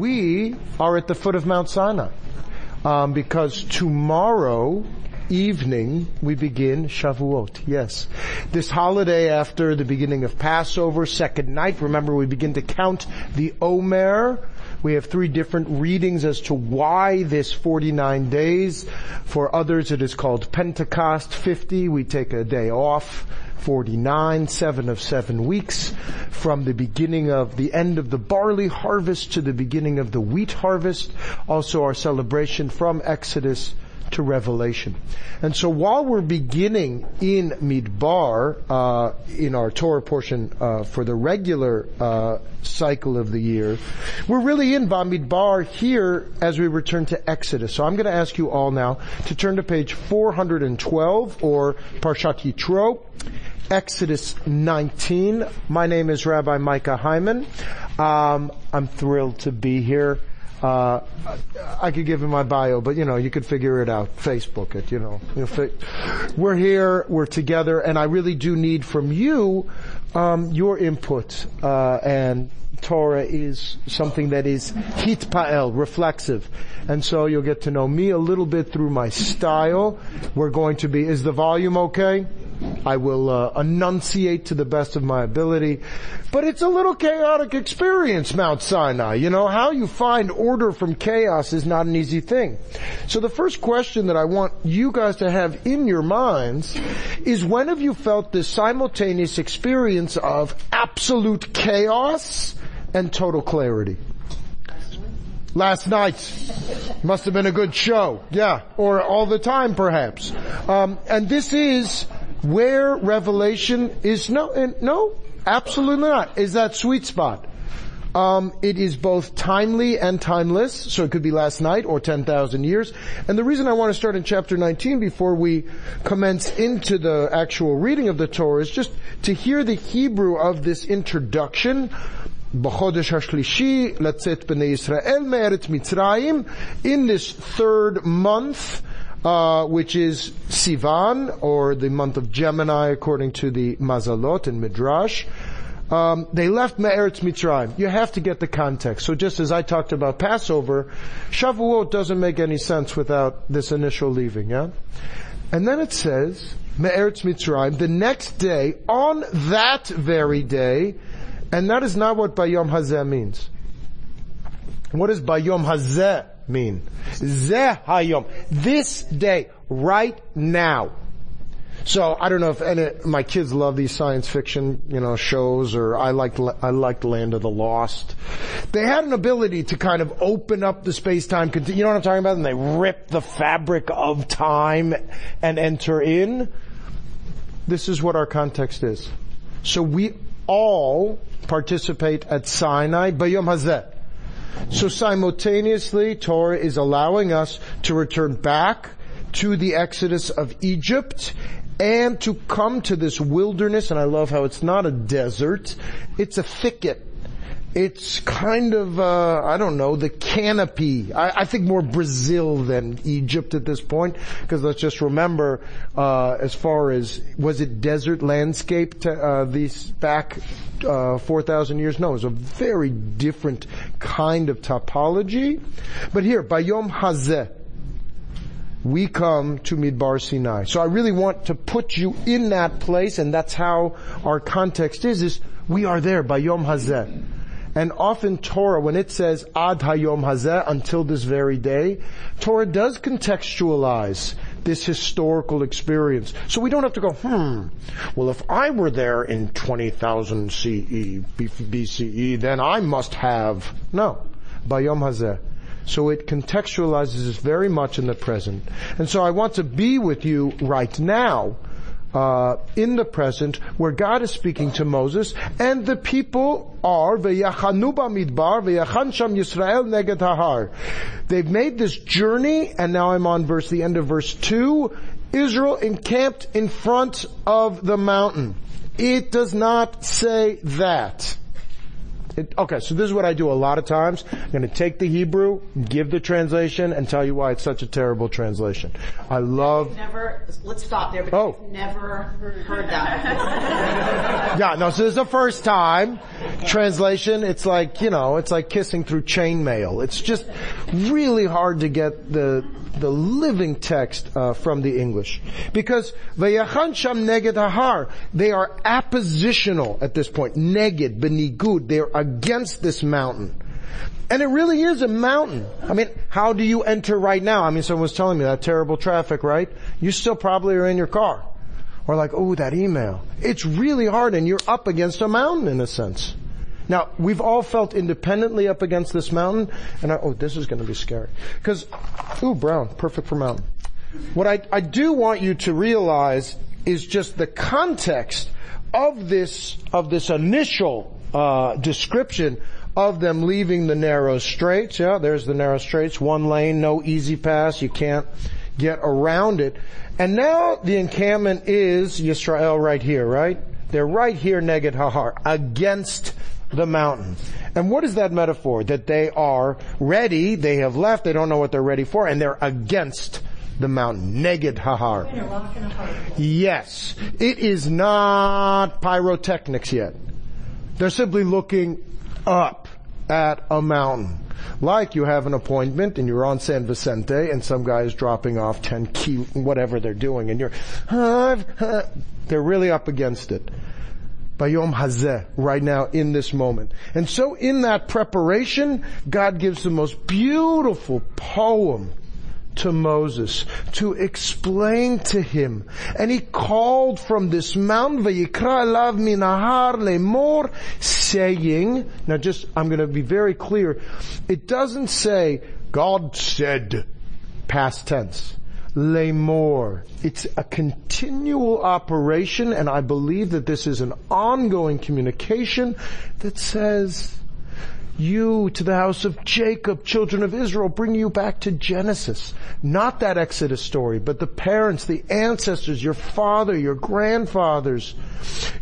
we are at the foot of Mount Sinai. Um, because tomorrow evening we begin Shavuot. Yes. This holiday after the beginning of Passover, second night, remember we begin to count the Omer, we have three different readings as to why this 49 days. For others it is called Pentecost 50. We take a day off. 49, seven of seven weeks from the beginning of the end of the barley harvest to the beginning of the wheat harvest. Also our celebration from Exodus to Revelation. And so while we're beginning in Midbar, uh, in our Torah portion uh, for the regular uh, cycle of the year, we're really in Bamidbar here as we return to Exodus. So I'm going to ask you all now to turn to page 412 or Parshat Yitro. Exodus 19. My name is Rabbi Micah Hyman. Um, I'm thrilled to be here. Uh, I could give him my bio, but you know, you could figure it out. Facebook it, you know. We're here, we're together, and I really do need from you, um, your input, uh, and Torah is something that is hitpael, reflexive. And so you'll get to know me a little bit through my style. We're going to be, is the volume okay? I will uh, enunciate to the best of my ability. But it's a little chaotic experience, Mount Sinai. You know, how you find order from chaos is not an easy thing. So the first question that I want you guys to have in your minds is when have you felt this simultaneous experience of absolute chaos and total clarity? last night. Must have been a good show. Yeah. Or all the time perhaps. Um, and this is where revelation is no, no, absolutely not, is that sweet spot. Um, it is both timely and timeless, so it could be last night or 10,000 years. And the reason I want to start in chapter 19 before we commence into the actual reading of the Torah is just to hear the Hebrew of this introduction. בחודש השלישי לצאת בני ישראל מארץ מצרים in this third month uh, which is Sivan, or the month of Gemini, according to the Mazalot and Midrash. Um, they left Me'eretz Mitzrayim. You have to get the context. So just as I talked about Passover, Shavuot doesn't make any sense without this initial leaving, yeah? And then it says, Me'eretz Mitzrayim, the next day, on that very day, and that is not what Bayom Hazeh means. What does Bayom Hazeh mean? Zeh hayom. This day, right now. So I don't know if any, my kids love these science fiction, you know, shows, or I like I like Land of the Lost. They had an ability to kind of open up the space time. You know what I'm talking about? And they rip the fabric of time and enter in. This is what our context is. So we all participate at Sinai Bayom Hazeh. So simultaneously, Torah is allowing us to return back to the exodus of Egypt and to come to this wilderness, and I love how it's not a desert, it's a thicket. It's kind of, uh, I don't know, the canopy. I, I, think more Brazil than Egypt at this point, because let's just remember, uh, as far as, was it desert landscape, to, uh, these back uh, 4,000 years? No, it was a very different kind of topology. But here, Bayom Hazeh, we come to Midbar Sinai. So I really want to put you in that place, and that's how our context is, is we are there, Bayom Hazeh. And often Torah, when it says Ad Hayom Hazeh, until this very day, Torah does contextualize this historical experience. So we don't have to go, hmm, well if I were there in 20,000 CE, BCE, then I must have. No. Bayom Hazeh. So it contextualizes us very much in the present. And so I want to be with you right now uh, in the present where God is speaking to Moses and the people are midbar Yisrael neged. They've made this journey and now I'm on verse, the end of verse 2. Israel encamped in front of the mountain. It does not say that. It, okay, so this is what I do a lot of times. I'm going to take the Hebrew, give the translation, and tell you why it's such a terrible translation. I love. Never. Let's stop there. Because Oh. I've never heard that. Yeah, no, so this is the first time. Translation, it's like, you know, it's like kissing through chainmail. It's just really hard to get the, the living text uh, from the English. Because Vayachan Sham Neged Hahar, they are appositional at this point. Neged, benigud, they're against this mountain. And it really is a mountain. I mean, how do you enter right now? I mean, someone was telling me that terrible traffic, right? You still probably are in your car. Or like, oh, that email. It's really hard and you're up against a mountain in a sense. Now, we've all felt independently up against this mountain, and I, oh, this is going to be scary. Because, ooh, brown, perfect for mountain. What I, I do want you to realize is just the context of this, of this initial, uh, description of them leaving the narrow straits. Yeah, there's the narrow straits, one lane, no easy pass, you can't get around it. And now the encampment is Yisrael right here, right? They're right here, Neged Hahar, against the mountain. And what is that metaphor? That they are ready, they have left, they don't know what they're ready for, and they're against the mountain. Neged Hahar. Yes. It is not pyrotechnics yet. They're simply looking up at a mountain. Like you have an appointment and you're on San Vicente and some guy is dropping off 10 key, whatever they're doing and you're, they're really up against it. Bayom Hazeh, right now in this moment. And so in that preparation, God gives the most beautiful poem to Moses to explain to him. And he called from this mountain, Vayikra elav minahar lemor, saying, now just, I'm going to be very clear, it doesn't say, God said, past tense. Lemor. It's a continual operation and I believe that this is an ongoing communication that says, you to the house of Jacob, children of Israel, bring you back to Genesis. Not that Exodus story, but the parents, the ancestors, your father, your grandfathers.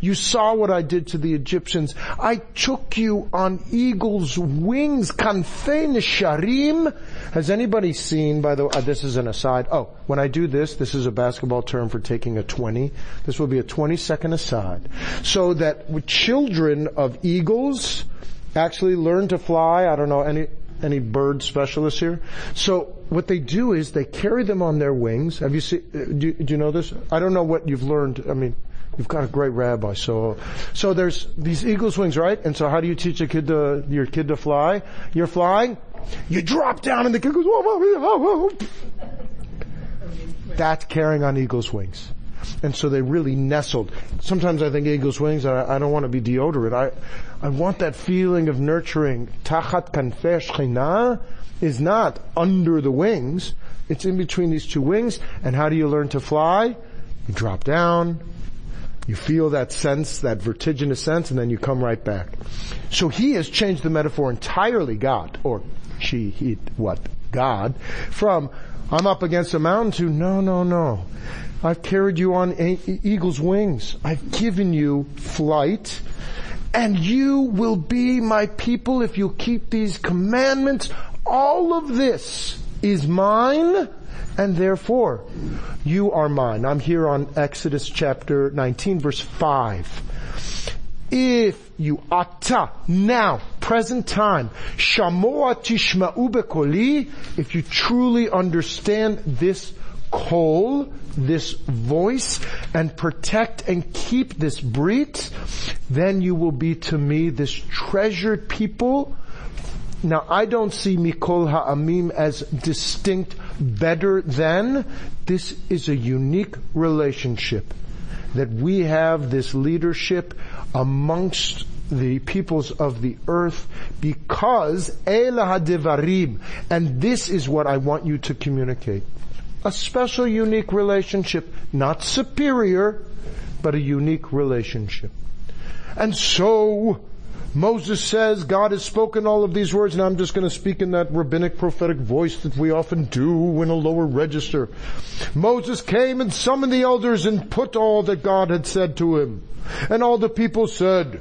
You saw what I did to the Egyptians. I took you on eagle's wings, kanfei nisharim. Has anybody seen, by the way, uh, this is an aside. Oh, when I do this, this is a basketball term for taking a 20. This will be a 20 second aside. So that children of eagles, actually learn to fly. I don't know any any bird specialists here. So what they do is they carry them on their wings. Have you seen? uh, Do, do you know this? I don't know what you've learned. I mean, you've got a great rabbi. So so there's these eagle's wings, right? And so how do you teach a kid to your kid to fly? You're flying. You drop down, and the kid goes. Whoa, whoa, whoa. That's carrying on eagle's wings. And so they really nestled. Sometimes I think eagle's wings, I, I don't want to be deodorant. I, I want that feeling of nurturing. Tachat kanfei shechina is not under the wings. It's in between these two wings. And how do you learn to fly? You drop down, you feel that sense, that vertiginous sense, and then you come right back. So he has changed the metaphor entirely, God, or she, he, what, God, from I'm up against a mountain to no, no, no. I've carried you on eagle's wings. I've given you flight and you will be my people if you keep these commandments. All of this is mine and therefore you are mine. I'm here on Exodus chapter 19 verse 5. If you ata now, present time, shamoa tishma'u bekoli, if you truly understand this call, this voice, and protect and keep this brit, then you will be to me this treasured people. Now I don't see Mikol Ha'amim as distinct better than. This is a unique relationship that we have this leadership amongst the peoples of the earth because Ela Hadivarim, and this is what I want you to communicate. A special unique relationship, not superior, but a unique relationship. And so, Moses says, God has spoken all of these words, and I'm just going to speak in that rabbinic prophetic voice that we often do in a lower register. Moses came and summoned the elders and put all that God had said to him. And all the people said,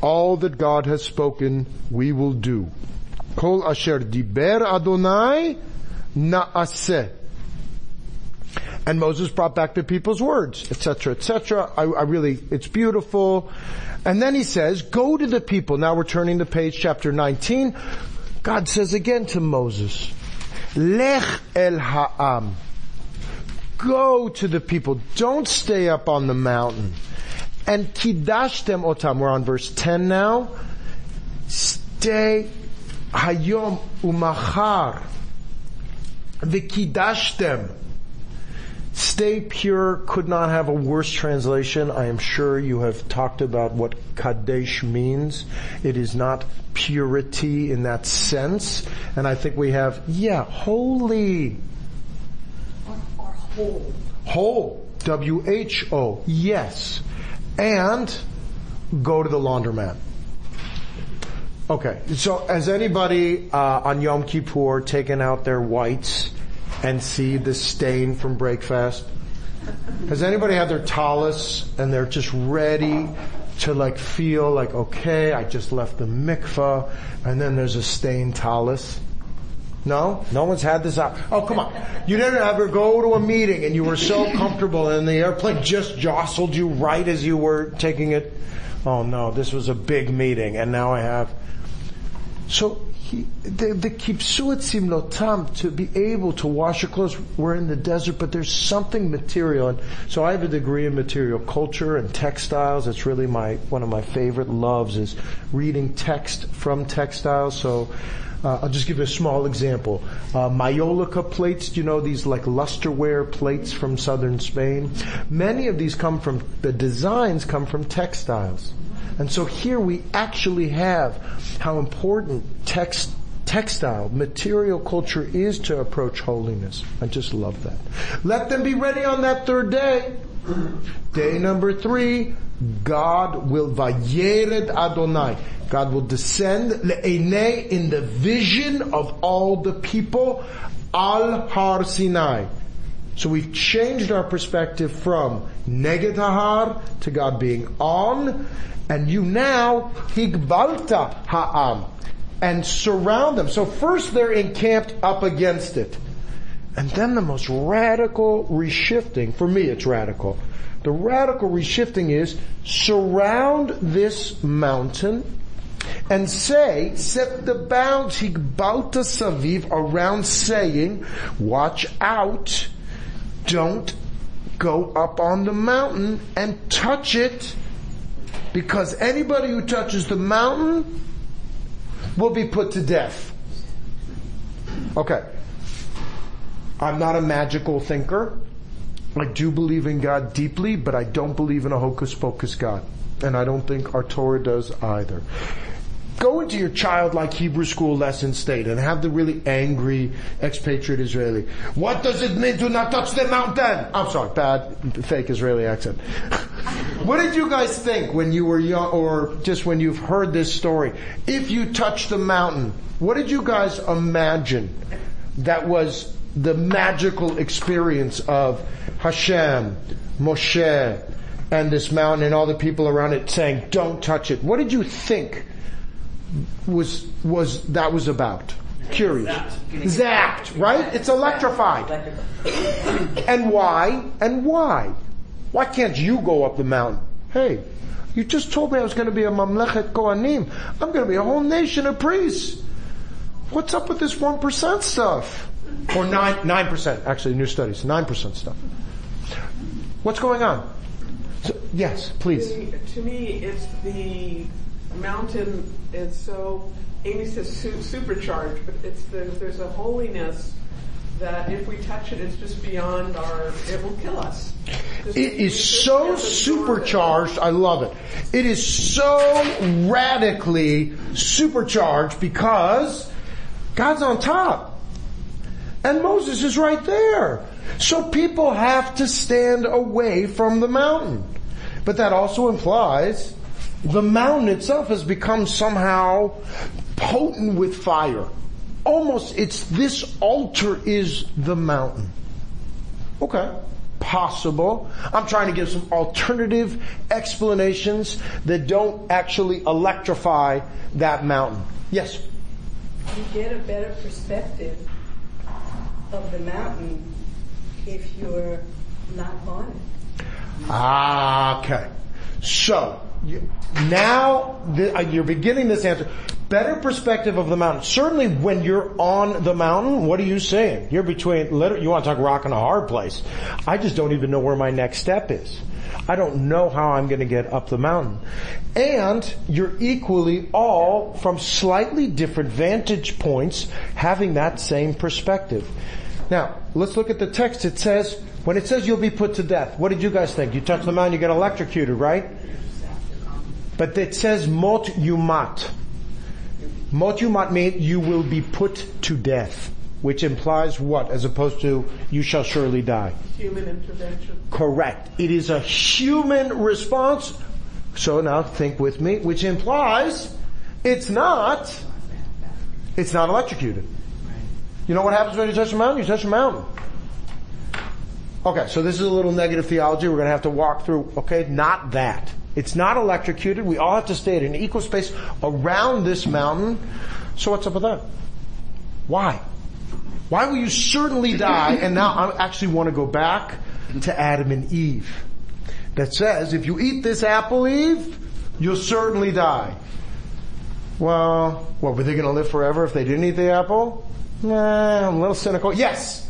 All that God has spoken, we will do. Kol asher diber Adonai naaseh. And Moses brought back the people's words, etc., etc. I, I really, it's beautiful. And then he says, go to the people. Now we're turning to page chapter 19. God says again to Moses, Lech el ha'am. Go to the people. Don't stay up on the mountain. And kidashtem otam. We're on verse 10 now. Stay hayom umachar. Vikidashtem. Stay pure could not have a worse translation. I am sure you have talked about what Kadesh means. It is not purity in that sense. And I think we have, yeah, holy. Or whole. Whole. W-H-O. Yes. And go to the laundromat. Okay. So has anybody uh, on Yom Kippur taken out their whites and see the stain from breakfast? Has anybody had their tallis and they're just ready to like feel like, okay, I just left the mikvah and then there's a stained tallis? No? No one's had this out. Oh, come on. You didn't ever go to a meeting and you were so comfortable and the airplane just jostled you right as you were taking it? Oh no, this was a big meeting and now I have. So he, the, the kipsuat simlotam, to be able to wash your clothes, we're in the desert, but there's something material. And so I have a degree in material culture and textiles. It's really my, one of my favorite loves is reading text from textiles. So, uh, I'll just give you a small example. Uh, Maiolica plates, you know these like lusterware plates from southern Spain? Many of these come from, the designs come from textiles. And so here we actually have how important text, textile, material culture is to approach holiness. I just love that. Let them be ready on that third day. Day number three, God will vayered Adonai. God will descend le'enei in the vision of all the people al har Sinai. So we've changed our perspective from neged har to God being on, and you now higbalta ha'am and surround them. So first they're encamped up against it. And then the most radical reshifting, for me it's radical. The radical reshifting is surround this mountain and say, set the bounds, higbalta saviv, around saying, watch out, don't go up on the mountain and touch it because anybody who touches the mountain will be put to death. Okay. I'm not a magical thinker. I do believe in God deeply, but I don't believe in a hocus pocus God. And I don't think our Torah does either. Go into your childlike Hebrew school lesson state and have the really angry expatriate Israeli. What does it mean to not touch the mountain? I'm sorry, bad fake Israeli accent. what did you guys think when you were young or just when you've heard this story? If you touch the mountain, what did you guys imagine that was the magical experience of Hashem, Moshe, and this mountain and all the people around it saying, don't touch it. What did you think was, was, that was about? Curious. Zapped, right? It's electrified. and why? And why? Why can't you go up the mountain? Hey, you just told me I was going to be a Mamlechet Kohanim. I'm going to be a whole nation of priests. What's up with this 1% stuff? Or 9, 9%, actually new studies, 9% stuff. What's going on? So, yes, please. To me, it's the mountain is so, Amy says su- supercharged, but it's the, there's a holiness that if we touch it, it's just beyond our, it will kill us. Just- It is so can't absorb it. supercharged, I love it. It is so radically supercharged because God's on top. And Moses is right there. So people have to stand away from the mountain. But that also implies the mountain itself has become somehow potent with fire. Almost, it's this altar is the mountain. Okay. possible. I'm trying to give some alternative explanations that don't actually electrify that mountain. Yes? You get a better perspective of the mountain if you're not on it. Ah, okay. So, you, now the, uh, you're beginning this answer. Better perspective of the mountain. Certainly when you're on the mountain, what are you saying? You're between, you want to talk rock and a hard place. I just don't even know where my next step is. I don't know how I'm going to get up the mountain. And you're equally all from slightly different vantage points having that same perspective. Now, let's look at the text. It says, when it says you'll be put to death, what did you guys think? You touch the mountain, you get electrocuted, right? But it says mot yumat. Mot yumat means you will be put to death, which implies what as opposed to you shall surely die? Human intervention. Correct. It is a human response. So now think with me, which implies it's not, it's not electrocuted. You know what happens when you touch a mountain? You touch a mountain. Okay, so this is a little negative theology we're going to have to walk through. Okay, not that. It's not electrocuted. We all have to stay at an equal space around this mountain. So what's up with that? Why? Why will you certainly die? And now I actually want to go back to Adam and Eve. That says, if you eat this apple, Eve, you'll certainly die. Well, what, were they going to live forever if they didn't eat the apple? Nah, I'm a little cynical. Yes!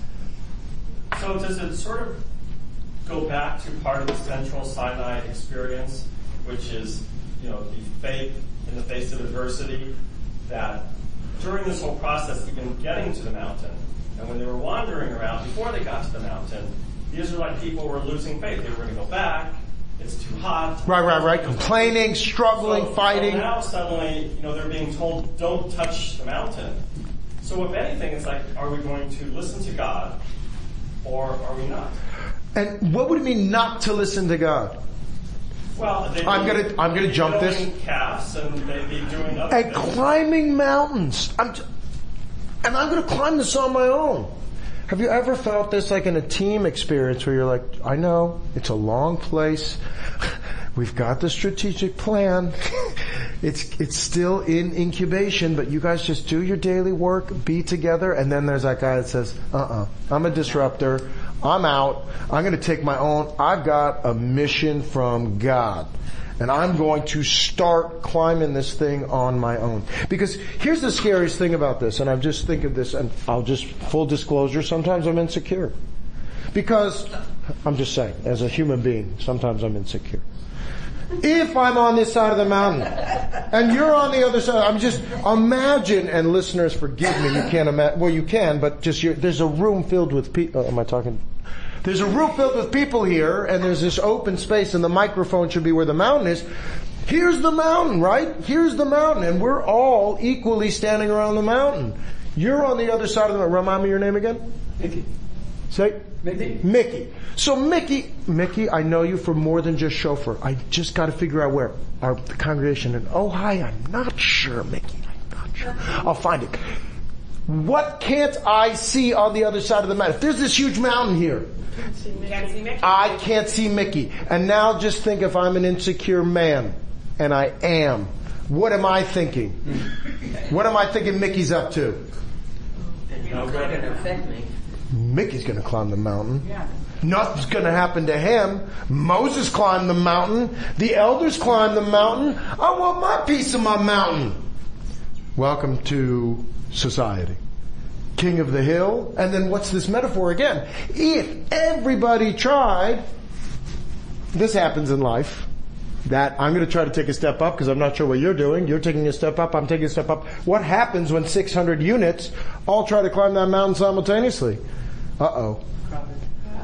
So does it sort of go back to part of the central Sinai experience, which is, you know, the faith in the face of adversity, that during this whole process, even getting to the mountain, and when they were wandering around before they got to the mountain, the Israelite people were losing faith. They were going to go back. It's too hot. Right, right, right. Complaining, struggling, So- fighting. So now suddenly, you know, they're being told, don't touch the mountain. So if anything, it's like, are we going to listen to God or are we not? And what would it mean not to listen to God? Well, I'm gonna- I'm gonna jump this. and And climbing mountains. I'm t- and I'm gonna climb this on my own. Have you ever felt this like in a team experience where you're like, I know, it's a long place. We've got the strategic plan. it's, it's still in incubation, but you guys just do your daily work, be together, and then there's that guy that says, uh-uh, I'm a disruptor. I'm out. I'm gonna take my own. I've got a mission from God. And I'm going to start climbing this thing on my own. Because here's the scariest thing about this, and I'm just thinking this, and I'll just, full disclosure, sometimes I'm insecure. Because, I'm just saying, as a human being, sometimes I'm insecure. If I'm on this side of the mountain, and you're on the other side, I'm just, imagine, and listeners forgive me, you can't imagine, well you can, but just, there's a room filled with people, oh, uh, am I talking? There's a room filled with people here, and there's this open space, and the microphone should be where the mountain is. Here's the mountain, right? Here's the mountain, and we're all equally standing around the mountain. You're on the other side of the mountain. Remind me your name again? Mickey. Say? Mickey. Mickey. So Mickey, Mickey, I know you for more than just chauffeur. I just got to figure out where our the congregation. And oh hi, I'm not sure, Mickey. I'm not sure. I'll find it. What can't I see on the other side of the mountain? If there's this huge mountain here, Can't see Mickey. I can't see Mickey. And now just think if I'm an insecure man, and I am, what am I thinking? What am I thinking Mickey's up to? It's not going to affect me. Mickey's gonna climb the mountain. Nothing's gonna happen to him. Moses climbed the mountain. The elders climbed the mountain. I want my piece of my mountain. Welcome to society. King of the hill. And then what's this metaphor again? If everybody tried, this happens in life. That I'm going to try to take a step up because I'm not sure what you're doing. You're taking a step up. I'm taking a step up. What happens when 600 units all try to climb that mountain simultaneously? Uh oh.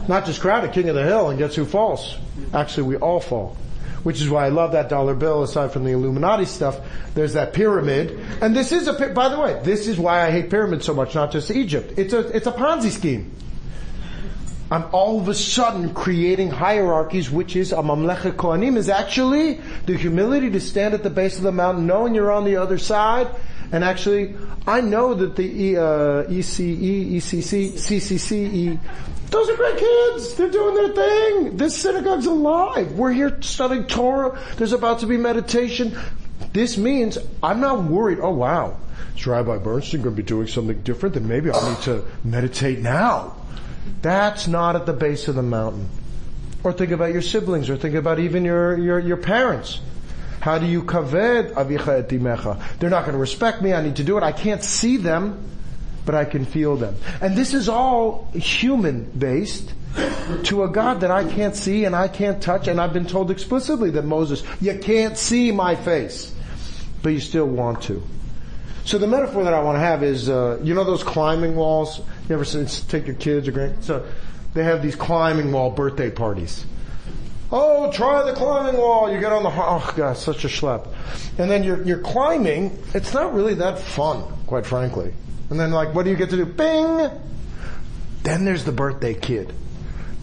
Not just crowded, king of the hill, and guess who falls? Actually, we all fall. Which is why I love that dollar bill. Aside from the Illuminati stuff, there's that pyramid, and this is a. By the way, this is why I hate pyramids so much. Not just Egypt. It's a it's a Ponzi scheme. I'm all of a sudden creating hierarchies, which is a mamlechet kohanim is actually the humility to stand at the base of the mountain, knowing you're on the other side, And actually, I know that the E- uh, ECE, ECC, CCCE, those are great kids. They're doing their thing. This synagogue's alive. We're here studying Torah. There's about to be meditation. This means I'm not worried. Oh wow, is Rabbi Bernstein going to be doing something different? Then maybe I need to meditate now. That's not at the base of the mountain. Or think about your siblings, or think about even your, your, your parents. How do you kaved avicha et imecha? They're not going to respect me. I need to do it. I can't see them, but I can feel them. And this is all human based to a God that I can't see and I can't touch. And I've been told explicitly that Moses, you can't see my face, but you still want to. So the metaphor that I want to have is, uh, you know those climbing walls? You ever since take your kids or grand? So they have these climbing wall birthday parties. Oh, try the climbing wall. You get on the, oh god, such a schlep. And then you're, you're climbing. It's not really that fun, quite frankly. And then like, what do you get to do? Bing! Then there's the birthday kid.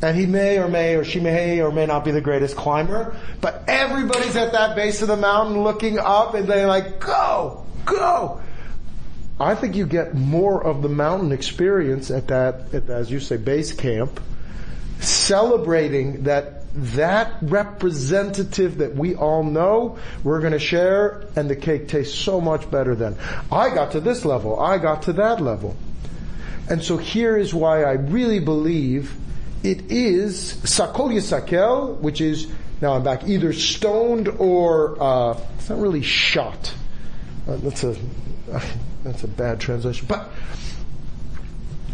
And he may or may or she may or may not be the greatest climber, but everybody's at that base of the mountain looking up and they're like, go, go. I think you get more of the mountain experience at that, at, as you say, base camp, celebrating that that representative that we all know we're going to share and the cake tastes so much better than I got to this level, I got to that level. And so here is why I really believe it is sakol yisakel, which is, now I'm back, either stoned or, uh, it's not really shot. Uh, that's a, that's a bad translation. But,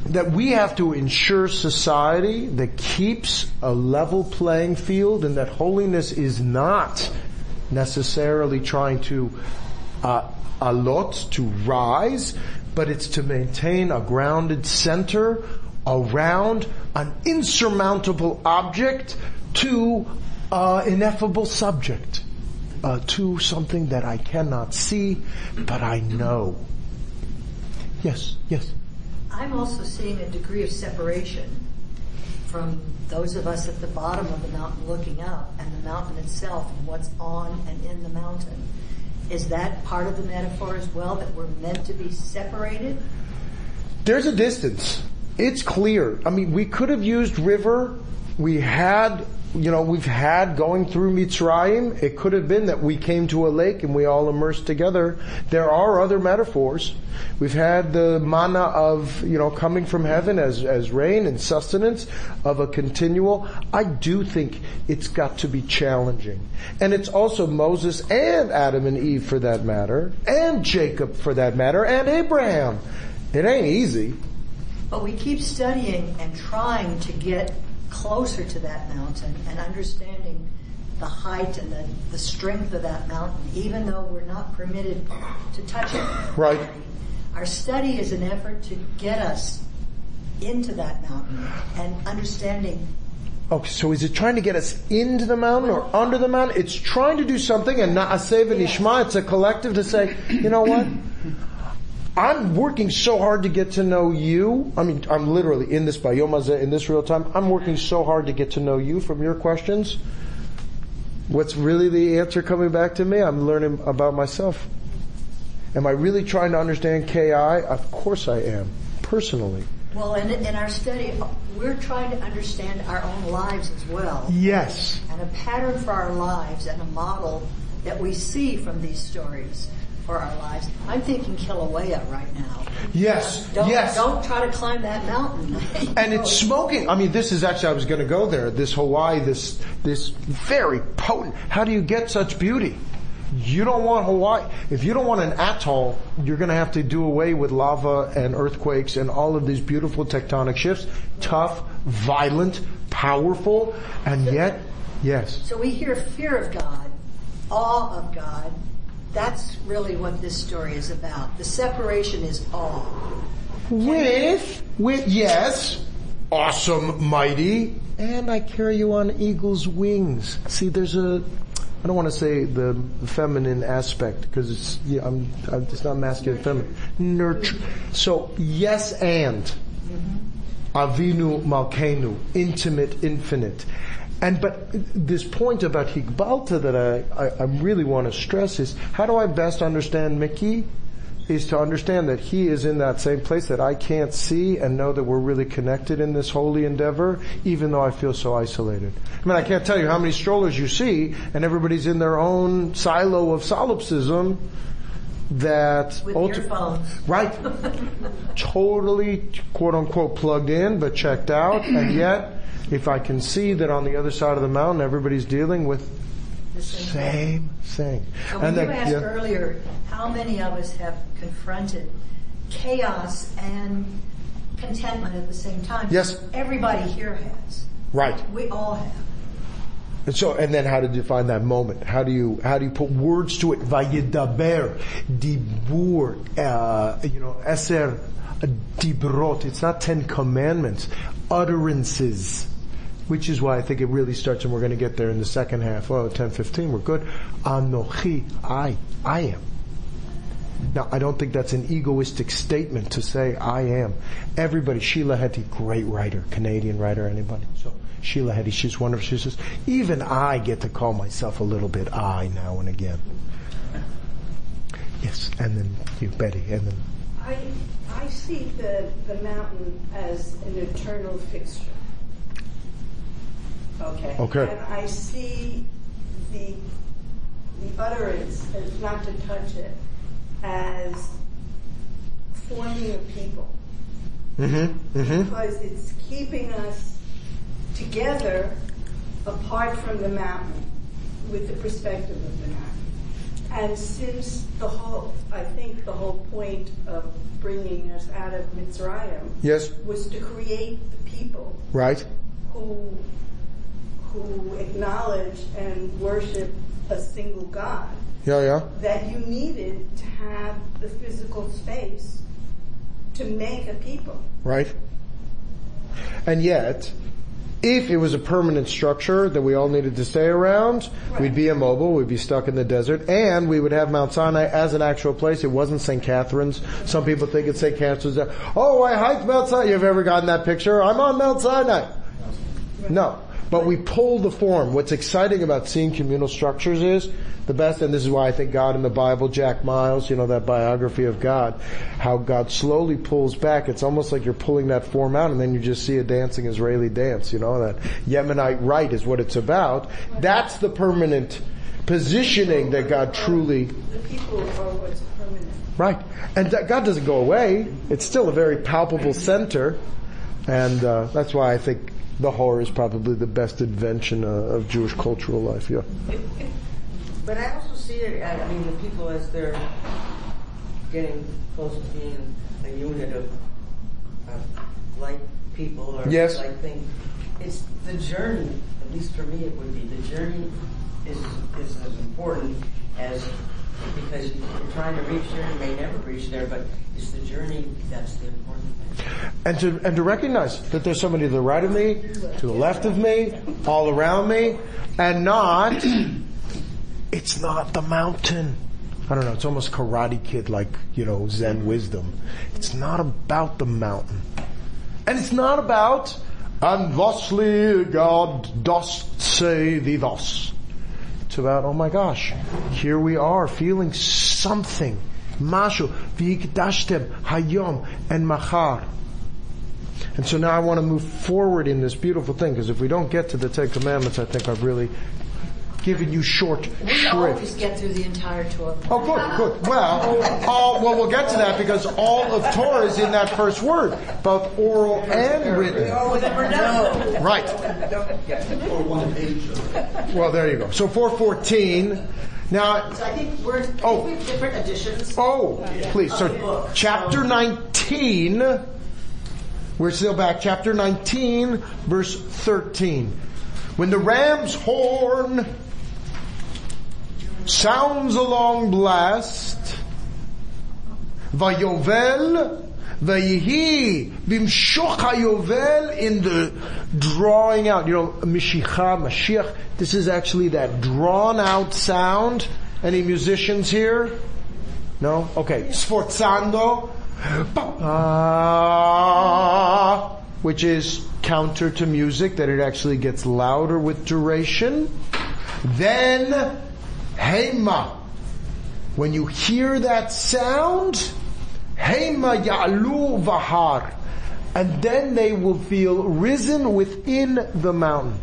that we have to ensure society that keeps a level playing field and that holiness is not necessarily trying to uh, lot to rise, but it's to maintain a grounded center around an insurmountable object to uh, ineffable subject, uh, to something that I cannot see, but I know. Yes, yes. I'm also seeing a degree of separation from those of us at the bottom of the mountain looking up and the mountain itself and what's on and in the mountain. Is that part of the metaphor as well, that we're meant to be separated? There's a distance. It's clear. I mean, we could have used river. We had, you know, we've had going through Mitzrayim. It could have been that we came to a lake and we all immersed together. There are other metaphors. We've had the manna of, you know, coming from heaven as, as rain and sustenance of a continual. I do think it's got to be challenging. And it's also Moses and Adam and Eve for that matter, and Jacob for that matter, and Abraham. It ain't easy. But we keep studying and trying to get closer to that mountain and understanding the height and the, the strength of that mountain, even though we're not permitted to touch it. Right. Our study is an effort to get us into that mountain and understanding Okay, so is it trying to get us into the mountain or under the mountain? It's trying to do something and Na'aseh and Ishma, it's a collective to say, you know what? I'm working so hard to get to know you. I mean, I'm literally in this Hazeh, in this real time. I'm working so hard to get to know you from your questions. What's really the answer coming back to me? I'm learning about myself. Am I really trying to understand KI? Of course I am, personally. Well, in, in our study, we're trying to understand our own lives as well. Yes. And a pattern for our lives and a model that we see from these stories for our lives. I'm thinking Kilauea right now. Yes. Don't, yes. don't try to climb that mountain. and it's smoking. I mean, this is actually, I was going to go there. This Hawaii, this, this very potent. How do you get such beauty? You don't want Hawaii. If you don't want an atoll, you're going to have to do away with lava and earthquakes and all of these beautiful tectonic shifts. Tough, violent, powerful, and yet, yes. So we hear fear of God, awe of God. That's really what this story is about. The separation is all. With, with, yes, awesome, mighty, and I carry you on eagle's wings. See, there's a, I don't want to say the feminine aspect because it's, yeah, I'm, I'm, it's not masculine, feminine. Nurture. So yes and. Mm-hmm. Avinu Malkenu, intimate, infinite. And but this point about Higbalta that I, I, I really want to stress is how do I best understand Mickey? is to understand that He is in that same place that I can't see and know that we're really connected in this holy endeavor, even though I feel so isolated. I mean, I can't tell you how many strollers you see and everybody's in their own silo of solipsism that ulti-. Right. totally quote unquote plugged in but checked out and yet if I can see that on the other side of the mountain everybody's dealing with The same thing. same thing. So when And you that- asked yeah. earlier, how many of us have confronted chaos and contentment at the same time? Yes. Everybody here has. Right. We all have. And so, and then how to define that moment? How do you, how do you put words to it? Vayedaber, dibur, uh, you know, eser, dibrot. It's not ten commandments. Utterances. Which is why I think it really starts and we're going to get there in the second half. Oh, 10, 15, we're good. Anochi, I, I am. Now, I don't think that's an egoistic statement to say I am. Everybody, Sheila Heti, great writer, Canadian writer, anybody? So, Sheila Heti, she's wonderful. She says, even I get to call myself a little bit I now and again. Yes, and then you, Betty, and then, I, I see the, the mountain as an eternal fixture. Okay. Okay. And I see the, the utterance, as not to touch it, as forming a people. mm-hmm, mm-hmm, Because it's keeping us together apart from the mountain with the perspective of the mountain. And since the whole, I think the whole point of bringing us out of Mitzrayim yes, was to create the people right, who, who acknowledge and worship a single God, yeah, yeah, that you needed to have the physical space to make a people. right. And yet, if it was a permanent structure that we all needed to stay around, we'd be immobile, we'd be stuck in the desert, and we would have Mount Sinai as an actual place. It wasn't St. Catherine's. Some people think it's St. Catherine's. Oh, I hiked Mount Sinai. You've ever gotten that picture? I'm on Mount Sinai. No. But we pull the form. What's exciting about seeing communal structures is the best, and this is why I think God in the Bible, Jack Miles, you know, that biography of God, how God slowly pulls back. It's almost like you're pulling that form out and then you just see a dancing Israeli dance, you know, that Yemenite rite is what it's about. That's the permanent positioning that God truly The people are what's permanent. Right. And that God doesn't go away. It's still a very palpable center. And uh, that's why I think the hora is probably the best invention uh, of Jewish cultural life. Yeah. But I also see it, I mean, the people as they're getting close to being a unit of, of like people or Yes. like things. It's the journey, at least for me it would be, the journey is, is as important as, because you're trying to reach there, you may never reach there, but it's the journey that's the important thing. And to and to recognize that there's somebody to the right of me, to the left of me, all around me, and not. It's not the mountain. I don't know. It's almost Karate Kid, like you know Zen wisdom. It's not about the mountain, and it's not about. And thusly God dost say thee thus. About, oh my gosh, here we are feeling something. Mashu, v'yikdashtem, hayom, and machar. And so now I want to move forward in this beautiful thing, because if we don't get to the Ten Commandments, I think I've really given you short We shrift. always get through the entire Torah. Oh, good, good. Well, all, well, we'll get to that because all of Torah is in that first word, both oral and written. Oh, never. Right. Well, there you go. So 414. Now, So I think we're, I think Oh. we different editions. oh, please. So chapter 19, we're still back. Chapter 19, verse 13. When the ram's horn sounds a long blast, Vayovel, Vayihi, Vimshoch HaYovel in the drawing out. You know, Mishicha, Mashiach, this is actually that drawn out sound. Any musicians here? No? Okay. Sforzando. Which is counter to music, that it actually gets louder with duration. Then, Hema. When you hear that sound, Hema Ya'lu Vahar. And then they will feel risen within the mountain.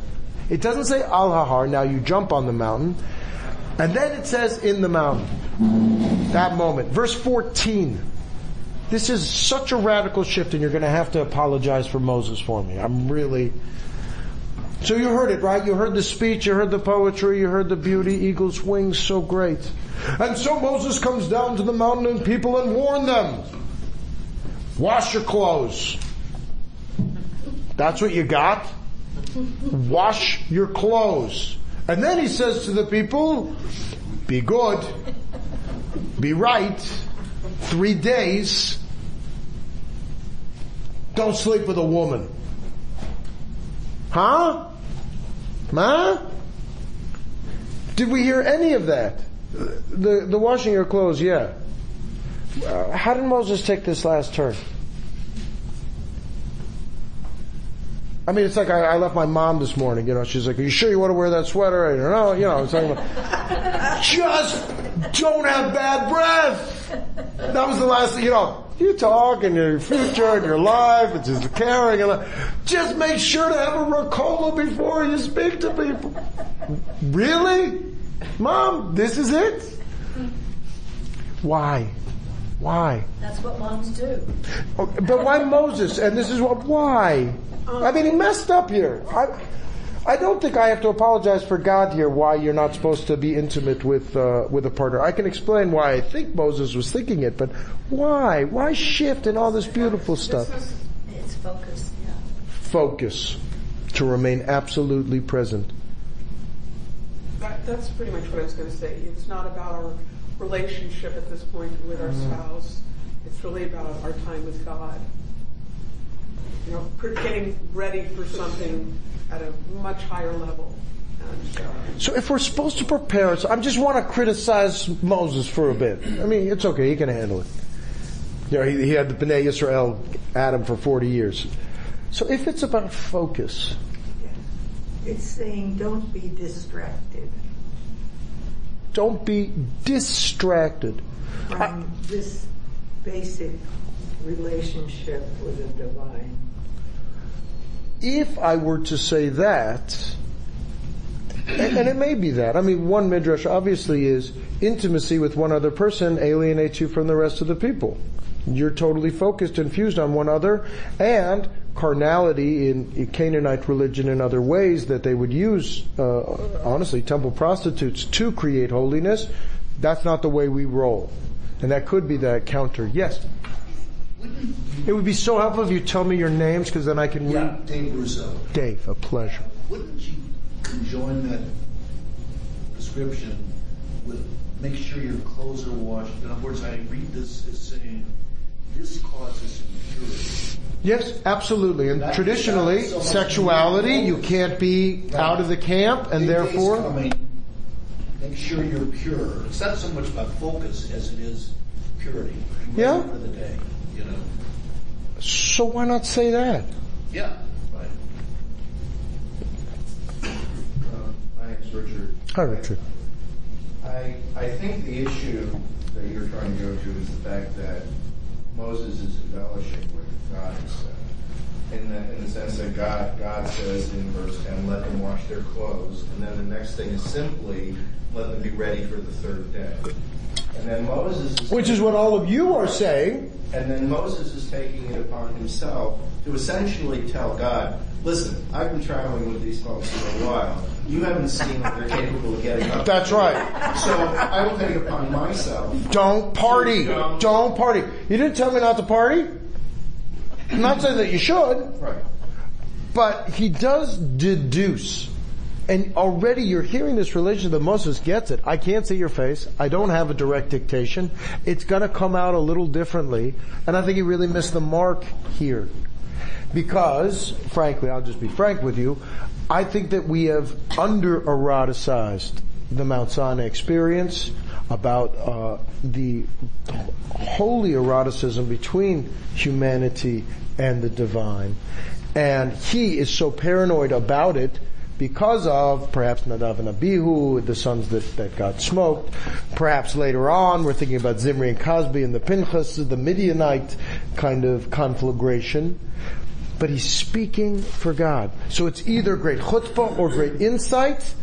It doesn't say Al Hahar, now you jump on the mountain. And then it says in the mountain. That moment. Verse 14. This is such a radical shift and you're going to have to apologize for Moses for me. I'm really, so you heard it, right? You heard the speech, you heard the poetry, you heard the beauty, eagle's wings, so great. And so Moses comes down to the mountain and people and warn them. Wash your clothes. That's what you got? Wash your clothes. And then he says to the people, be good, be right, three days, don't sleep with a woman. Huh? Huh? Did we hear any of that? The, the washing your clothes, yeah. Uh, how did Moses take this last turn? I mean, it's like I, I, left my mom this morning. You know, she's like, "Are you sure you want to wear that sweater?" I don't know. You know, it's like, just don't have bad breath. That was the last. You know, you talk and your future and your life. It's just caring and just make sure to have a Ricola before you speak to people. Really, mom? This is it? Why? Why? That's what moms do. Okay, but why Moses? And this is what, why? I mean, he messed up here. I, I don't think I have to apologize for God here why you're not supposed to be intimate with, uh, with a partner. I can explain why I think Moses was thinking it, but why? Why shift and all this beautiful stuff? It's focus, yeah. Focus. To remain absolutely present. That, that's pretty much what I was going to say. It's not about our relationship at this point with our Mm-hmm. spouse. It's really about our time with God. You know, getting ready for something at a much higher level. So if we're supposed to prepare, so I just want to criticize Moses for a bit. I mean, it's okay, he can handle it. You know, he, he had the Bnei Yisrael, Adam, for 40 years. So if it's about focus, It's saying don't be distracted don't be distracted. from this basic relationship with the divine. If I were to say that, and, and it may be that, I mean, one midrash obviously is intimacy with one other person alienates you from the rest of the people. You're totally focused and fused on one other, and carnality in, Canaanite religion and other ways that they would use, uh, honestly, temple prostitutes to create holiness. That's not the way we roll, and that could be that counter. Yes. It would be so helpful if you tell me your names because then I can Yeah, read. Dave Russo. Dave, a pleasure. Wouldn't you conjoin that prescription with make sure your clothes are washed? In other words, I read this as saying this causes impurity. Yes, absolutely. And That- traditionally, so sexuality, you can't be out of the camp, and therefore, coming, make sure you're pure. It's not so much about focus as it is purity. Yeah. For the day, you know. so why not say that? Yeah. Right. Uh, My name's Richard. Hi, Richard. I, I think the issue that you're trying to go to is the fact that Moses is embellishing what God has said. In the, in the sense that God, God says in verse 10, let them wash their clothes. And then the next thing is simply, let them be ready for the third day. And then Moses is Which is what all of you are saying. And then Moses is taking it upon himself to essentially tell God, listen, I've been traveling with these folks for a while. You haven't seen what they're capable of getting up. That's right. So I will take it upon myself. Don't party. Don't party. You didn't tell me not to party. I'm not saying that you should, Right. but he does deduce. And already you're hearing this relation that Moses gets it. I can't see your face. I don't have a direct dictation. It's gonna come out a little differently. And I think he really missed the mark here. Because, frankly, I'll just be frank with you, I think that we have under eroticized the Mount Sinai experience about uh, the holy eroticism between humanity and the divine. And he is so paranoid about it because of perhaps Nadav and Abihu, the sons that, that got smoked. Perhaps later on, we're thinking about Zimri and Cozbi and the Pinchas, the Midianite kind of conflagration. But he's speaking for God. So it's either great chutzpah or great insight.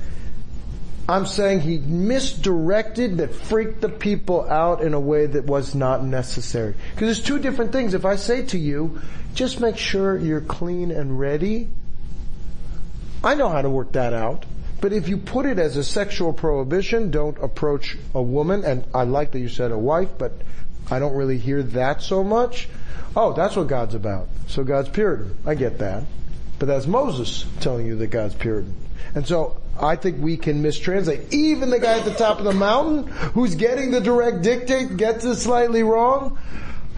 I'm saying he misdirected that freaked the people out in a way that was not necessary. Because there's two different things. If I say to you, just make sure you're clean and ready, I know how to work that out. But if you put it as a sexual prohibition, don't approach a woman, and I like that you said a wife, but I don't really hear that so much. Oh, that's what God's about. So God's Puritan. I get that. But that's Moses telling you that God's Puritan. And so I think we can mistranslate. Even the guy at the top of the mountain who's getting the direct dictate gets it slightly wrong.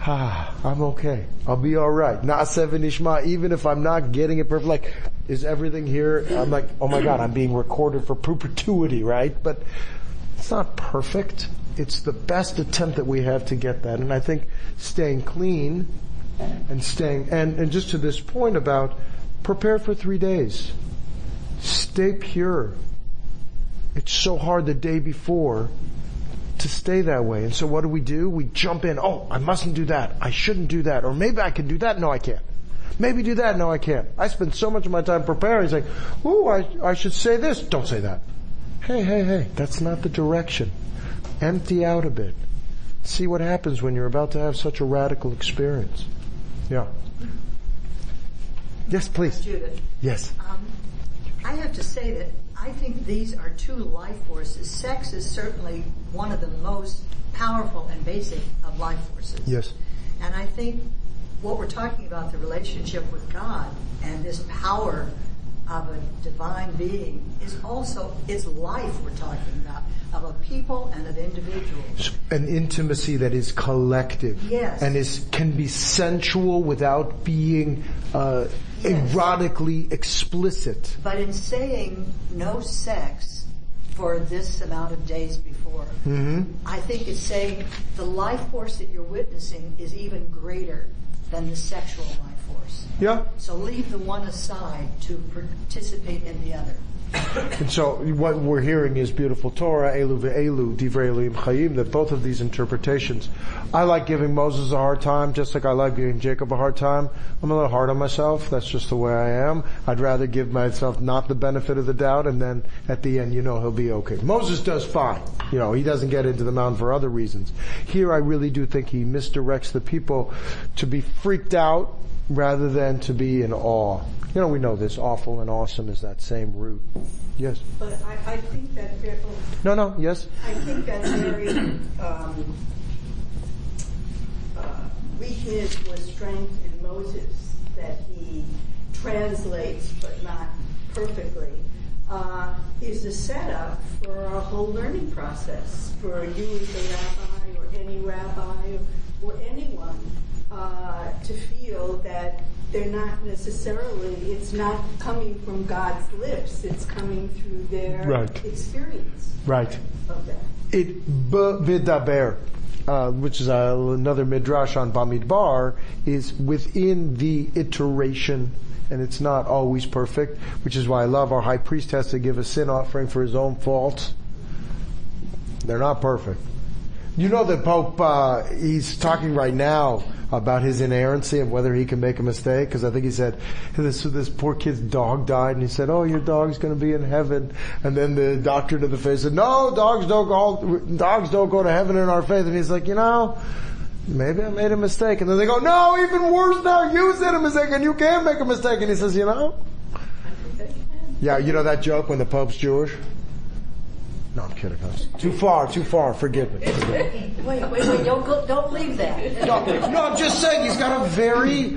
Ah, I'm okay. I'll be alright. Naaseh v'nishma, even if I'm not getting it perfect. Like, is everything here? I'm like, oh my god, I'm being recorded for perpetuity, right? But it's not perfect. It's the best attempt that we have to get that. And I think staying clean and staying, and, and just to this point about prepare for three days. Stay pure. It's so hard the day before to stay that way. And so what do we do? We jump in. Oh, I mustn't do that. I shouldn't do that. Or maybe I can do that. No, I can't. Maybe do that. No, I can't. I spend so much of my time preparing. Saying, "Ooh, I, I should say this." Don't say that. Hey, hey, hey. That's not the direction. Empty out a bit. See what happens when you're about to have such a radical experience. Yeah. Yes, please. Judith. Yes. Um, I have to say that I think these are two life forces. Sex is certainly one of the most powerful and basic of life forces. Yes. And I think what we're talking about, the relationship with God and this power of a divine being is also, it's life we're talking about, of a people and of individuals. An intimacy that is collective. Yes. And is, can be sensual without being, uh, Yes. erotically explicit. But in saying no sex for this amount of days before, I think it's saying the life force that you're witnessing is even greater than the sexual life force. Yeah. So leave the one aside to participate in the other. And so what we're hearing is beautiful Torah, Elu ve'elu, Divrei Elohim Chaim, that both of these interpretations. I like giving Moses a hard time, just like I like giving Jacob a hard time. I'm a little hard on myself. That's just the way I am. I'd rather give myself not the benefit of the doubt and then at the end, you know, he'll be okay. Moses does fine. You know, he doesn't get into the mountain for other reasons. Here I really do think he misdirects the people to be freaked out rather than to be in awe. You know, we know this. Awful and awesome is that same root. Yes. But I, I think that very, No, no, yes. I think that's very um, uh, weakness was strength in Moses that he translates but not perfectly. Uh, is a setup for a whole learning process for you as a rabbi or any rabbi or, or anyone uh, to feel that they're not necessarily, it's not coming from God's lips, it's coming through their Right. experience Right. of that. It b'vidaber, uh, which is uh, another midrash on Bamidbar, is within the iteration, and it's not always perfect, which is why I love our high priest has to give a sin offering for his own faults. They're not perfect. You know that Pope, uh, he's talking right now about his inerrancy and whether he can make a mistake, because I think he said, this, this poor kid's dog died, and he said, oh, your dog's gonna be in heaven. And then the doctor to the face said, no, dogs don't go, dogs don't go to heaven in our faith. And he's like, you know, maybe I made a mistake. And then they go, no, even worse now, you said a mistake and you can make a mistake. And he says, you know, yeah, you know that joke when the Pope's Jewish? No, I'm kidding. That's too far, too far. Forgive me. Forgive me. Wait, wait, wait, don't go, don't leave that. No, no, I'm just saying he's got a very,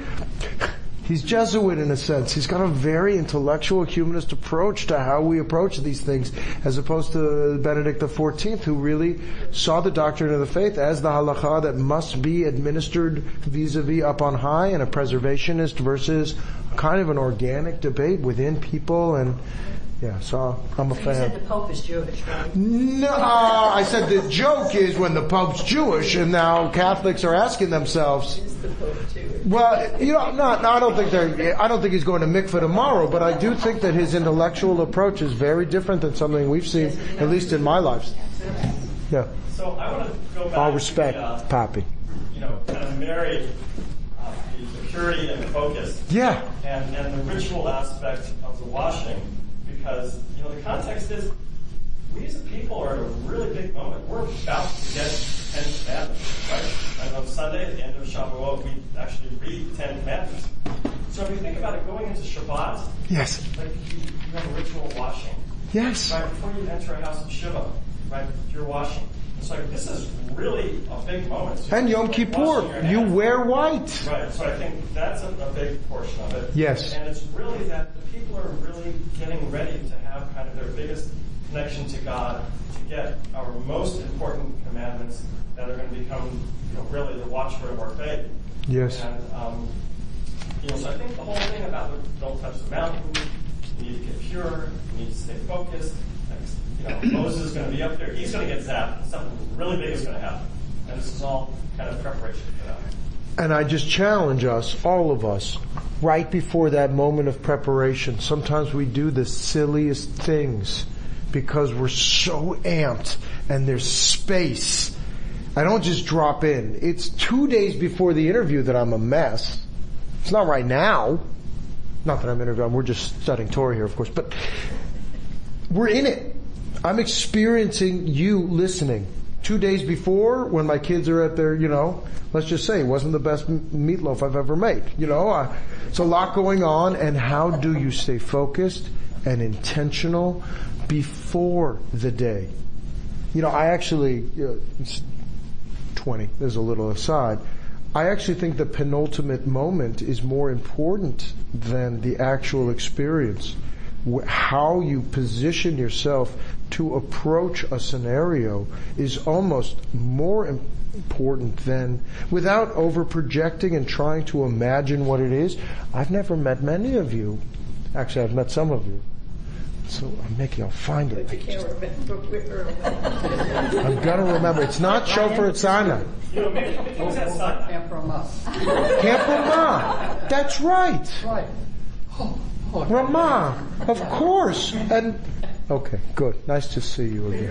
he's Jesuit in a sense. He's got a very intellectual humanist approach to how we approach these things as opposed to Benedict XIV who really saw the doctrine of the faith as the halacha that must be administered vis-a-vis up on high and a preservationist versus kind of an organic debate within people and Yeah, so I'm a fan. You said the. Pope is Jewish, right? No, I said the joke is when the Pope's Jewish and now Catholics are asking themselves, Is the Pope Jewish? well, you know, not, no, I don't think they're, I don't think he's going to mikvah tomorrow, but I do think that his intellectual approach is very different than something we've seen, at least in my life. Yeah. So I want to go back All to respect, the, uh, Pappy. you know, kind of marry uh, the, the purity and the focus Yeah. and, and the ritual aspect of the washing because, you know, the context is we as a people are at a really big moment. We're about to get Ten Commandments, right? And on Sunday, at the end of Shavuot, we actually read Ten Commandments. So if you think about it, going into Shabbat, Yes. like you, you have a ritual washing. Yes. Right before you enter a house of Shiva, right, you're washing. It's like, this is really a big moment. So And Yom Kippur, you wear white. Right, so I think that's a, a big portion of it. Yes. And it's really that the people are really getting ready to have kind of their biggest connection to God to get our most important commandments that are going to become, you know, really the watchword of our faith. Yes. And, um, you know, so I think the whole thing about the, don't touch the mountain, you need to get pure, you need to stay focused. Moses is going to be up there, he's going to get zapped, something really big is going to happen. And this is all kind of preparation for that. And I just challenge us, all of us, right before that moment of preparation. Sometimes we do the silliest things because we're so amped and there's space. I don't just drop in. It's two days before the interview that I'm a mess. It's not right now. Not that I'm interviewing, we're just studying Torah here, of course, but we're in it. I'm experiencing you listening. Two days before, when my kids are at their, you know, let's just say it wasn't the best meatloaf I've ever made. You know, I, it's a lot going on and how do you stay focused and intentional before the day? You know, I actually, uh, it's 20, there's a little aside. I actually think the penultimate moment is more important than the actual experience. How you position yourself to approach a scenario is almost more important than, without over projecting and trying to imagine what it is. I've never met many of you. Actually, I've met some of you. So I'm making, I'll find it. You can't remember where. I'm gonna remember. It's not Shofar at Sinai. You know, maybe, maybe it's that side. Camp Ramah. Camp Ramah. That's right. Right. Oh, Ramah. Of course. And, okay, good. Nice to see you again.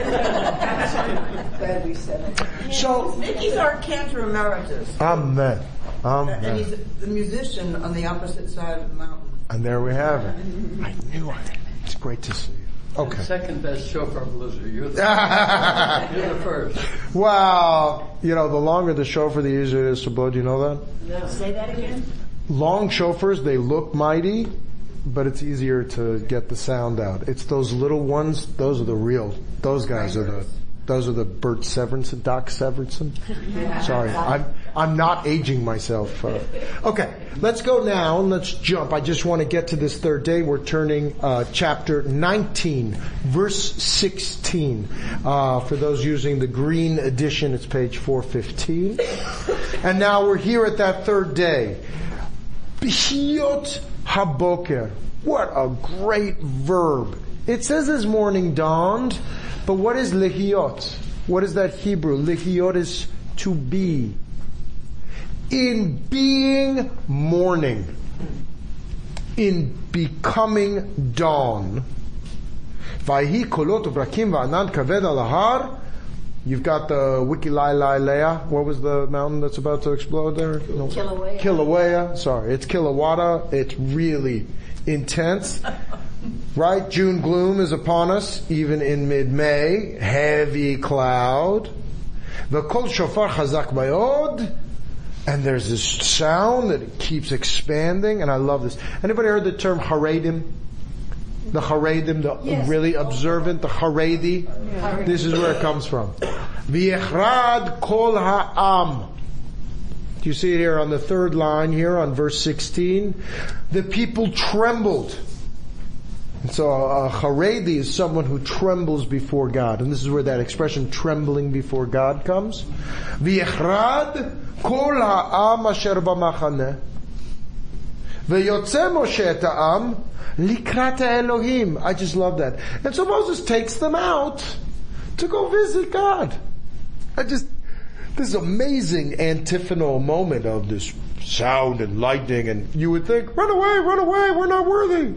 Glad we said it. So, Mickey's our cantor emeritus, Amen. Amen. and he's the musician on the opposite side of the mountain. And there we have it. I knew it. It's great to see you. Okay. Second best shofar blizzard. You're the, you're the first. well, you know, the longer the shofar, the easier it is to blow. Do you know that? No. Say that again? long shofars, they look mighty, but it's easier to get the sound out. It's those little ones, those are the real, those guys are the, those are the Bert Severinsen, Doc Severinsen. Sorry, I'm, I'm not aging myself. Uh, okay, let's go now and let's jump. I just want to get to this third day. We're turning, uh, chapter 19, verse 16. Uh, for those using the green edition, it's page 415. And now we're here at that third day. Haboker. What a great verb. It says as morning dawned, but what is lihiyot? What is that Hebrew? Lihiyot is to be. In being morning. In becoming dawn. Vayhi kolot va'anan kaved. You've got the Wiki Lai Lai Leia. What was the mountain that's about to explode there? No. Kilauea. Kilauea. Sorry, it's Kilawada. It's really intense. Right? June gloom is upon us, even in mid-May. Heavy cloud. The kol shofar chazak bayod. And there's this sound that keeps expanding, and I love this. Anybody heard the term haredim? The haredim, the Yes. really observant, the haredi. This is where it comes from. V'yechrad kol ha'am. Do you see it here on the third line here on verse 16? The people trembled. And so a Haredi is someone who trembles before God. And this is where that expression trembling before God comes. V'yechrad kol ha'am asher b'machaneh. V'yotze Moshe et ha'am likrat Elohim. I just love that. And so Moses takes them out to go visit God. I just, this amazing antiphonal moment of this sound and lightning and you would think, run away, run away, we're not worthy.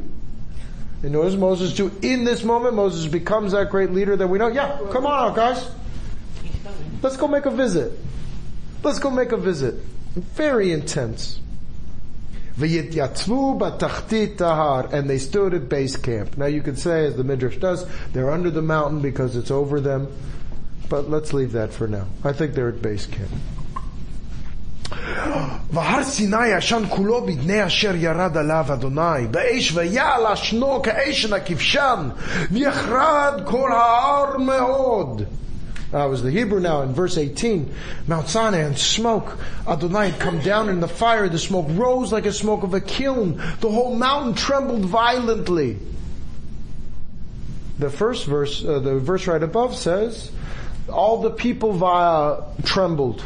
And what does Moses do? In this moment, Moses becomes that great leader that we know. Yeah, come on guys. Let's go make a visit. Let's go make a visit. Very intense. V'yityatzvu b'tachtit tahar, and they stood at base camp. Now you could say, as the Midrash does, they're under the mountain because it's over them. But let's leave that for now. I think they're at base camp. והר סיני ישן כולו בדני אשר ירד עליו אדוני, באש ויעל אשנו כאש הכבשן, ויחרד כל ההר מאוד. That was the Hebrew now in verse 18. Mount Sinai and smoke. Adonai had come down in the fire. The smoke rose like a smoke of a kiln. The whole mountain trembled violently. The first verse, uh, the verse right above says, all the people via trembled.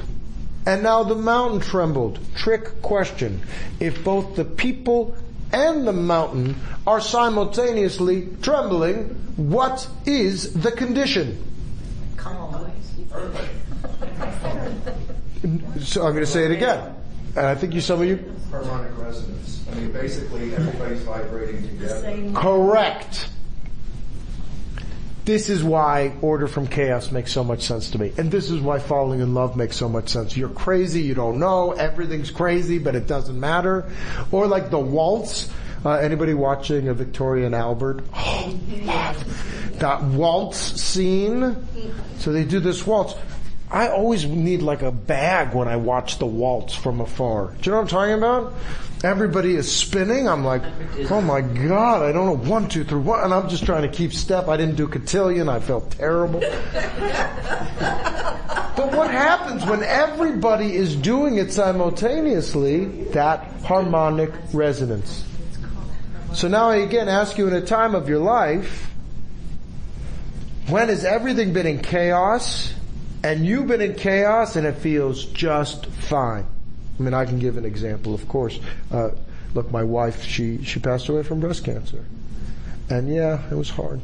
And now the mountain trembled. Trick question. If both the people and the mountain are simultaneously trembling, what is the condition? So I'm going to say it again. And I think you, some of you. Harmonic resonance. I mean, basically everybody's vibrating together. Correct. This is why order from chaos makes so much sense to me. And this is why falling in love makes so much sense. You're crazy, you don't know, everything's crazy, but it doesn't matter. Or like the waltz. Uh, anybody watching a Victoria and Albert? Oh, that waltz scene. So they do this waltz. I always need like a bag when I watch the waltz from afar. Do you know what I'm talking about? Everybody is spinning. I'm like, oh my god, I don't know one, two, three, one, and I'm just trying to keep step. I didn't do cotillion. I felt terrible. but what happens when everybody is doing it simultaneously? That harmonic resonance. So now I again ask you in a time of your life, when has everything been in chaos and you've been in chaos and it feels just fine? I mean, I can give an example, of course. Uh, look, my wife, she, she passed away from breast cancer. And yeah, it was hard.